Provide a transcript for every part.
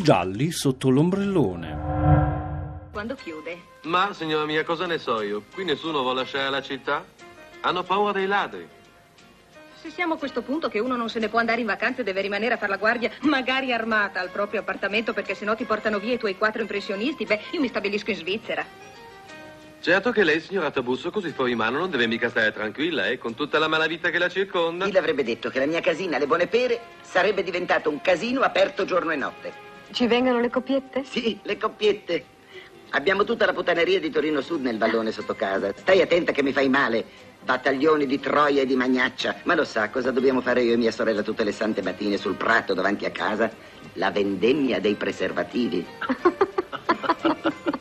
gialli sotto l'ombrellone. Quando chiude? Ma, signora mia, cosa ne so io? Qui nessuno vuole lasciare la città? Hanno paura dei ladri. Se siamo a questo punto che uno non se ne può andare in vacanza e deve rimanere a far la guardia, magari armata, al proprio appartamento perché sennò ti portano via i tuoi quattro impressionisti, beh, io mi stabilisco in Svizzera. Certo che lei, signora Tabusso, così fuori mano non deve mica stare tranquilla, eh, con tutta la malavita che la circonda. Chi l'avrebbe detto che la mia casina, Le Buone Pere, sarebbe diventato un casino aperto giorno e notte? Ci vengono le coppiette? Sì, le coppiette. Abbiamo tutta la puttaneria di Torino Sud nel vallone sotto casa. Stai attenta che mi fai male. Battaglioni di Troia e di Magnaccia. Ma lo sa cosa dobbiamo fare io e mia sorella tutte le sante mattine sul prato davanti a casa? La vendemmia dei preservativi.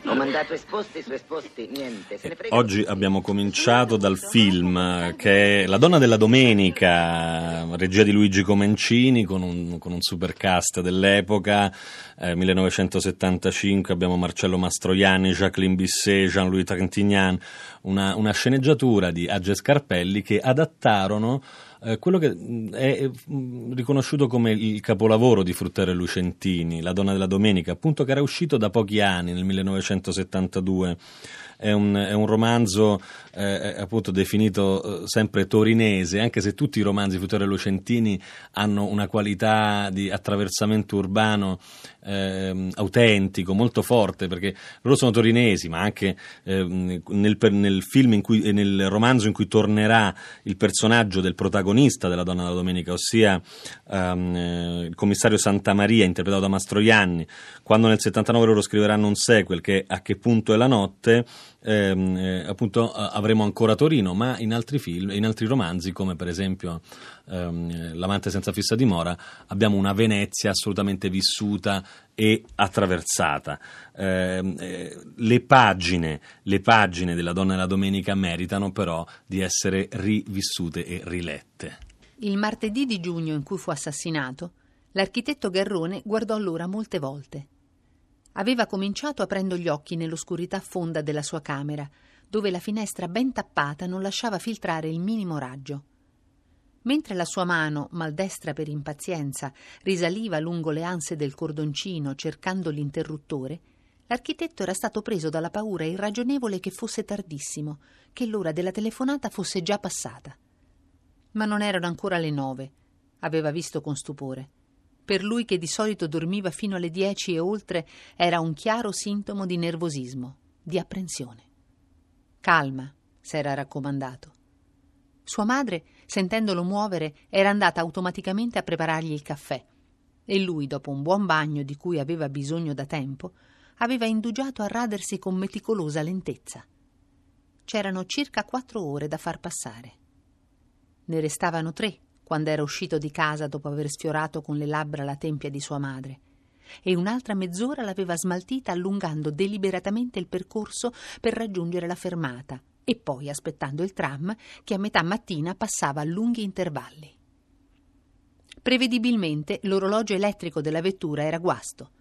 Ho mandato esposti su esposti, niente. Se ne frega. Oggi abbiamo cominciato dal film che è La donna della domenica, regia di Luigi Comencini con un, con un supercast dell'epoca, eh, 1975 abbiamo Marcello Mastroianni, Jacqueline Bisset, Jean-Louis Trintignant, una, una sceneggiatura di Agge Scarpelli che adattarono eh, quello che mh, è mh, riconosciuto come il capolavoro di Fruttero Lucentini, La donna della domenica, appunto che era uscito da pochi anni, nel 1972. È un, è un romanzo eh, appunto definito eh, sempre torinese, anche se tutti i romanzi di e Lucentini hanno una qualità di attraversamento urbano ehm, autentico, molto forte, perché loro sono torinesi, ma anche ehm, nel, nel film cui, nel romanzo in cui tornerà il personaggio del protagonista della Donna della Domenica, ossia ehm, eh, il commissario Santa Maria, interpretato da Mastroianni, quando nel 79 loro scriveranno un sequel che è A che punto è la notte, ehm, eh, appunto avremo ancora Torino, ma in altri film, in altri romanzi, come per esempio ehm, L'amante senza fissa dimora, abbiamo una Venezia assolutamente vissuta e attraversata. Ehm, eh, le, pagine, le pagine della Donna e la Domenica meritano però di essere rivissute e rilette. Il martedì di giugno in cui fu assassinato, l'architetto Garrone guardò l'ora molte volte. Aveva cominciato aprendo gli occhi nell'oscurità fonda della sua camera, dove la finestra ben tappata non lasciava filtrare il minimo raggio. Mentre la sua mano, maldestra per impazienza, risaliva lungo le anse del cordoncino cercando l'interruttore, l'architetto era stato preso dalla paura irragionevole che fosse tardissimo, che l'ora della telefonata fosse già passata. Ma non erano ancora le nove, aveva visto con stupore. Per lui che di solito dormiva fino alle dieci e oltre era un chiaro sintomo di nervosismo, di apprensione. Calma, s'era raccomandato. Sua madre, sentendolo muovere, era andata automaticamente a preparargli il caffè e lui, dopo un buon bagno di cui aveva bisogno da tempo, aveva indugiato a radersi con meticolosa lentezza. C'erano circa quattro ore da far passare. Ne restavano tre quando era uscito di casa dopo aver sfiorato con le labbra la tempia di sua madre, e un'altra mezz'ora l'aveva smaltita allungando deliberatamente il percorso per raggiungere la fermata e poi aspettando il tram che a metà mattina passava a lunghi intervalli. Prevedibilmente l'orologio elettrico della vettura era guasto.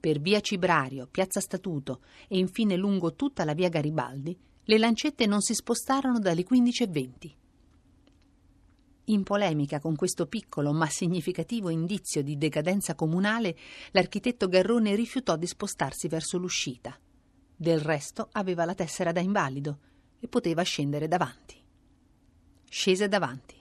Per via Cibrario, piazza Statuto e infine lungo tutta la via Garibaldi, le lancette non si spostarono dalle 15.20. In polemica con questo piccolo ma significativo indizio di decadenza comunale, l'architetto Garrone rifiutò di spostarsi verso l'uscita. Del resto aveva la tessera da invalido e poteva scendere davanti. Scese davanti.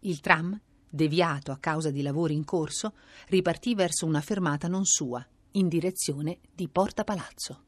Il tram, deviato a causa di lavori in corso, ripartì verso una fermata non sua, in direzione di Porta Palazzo.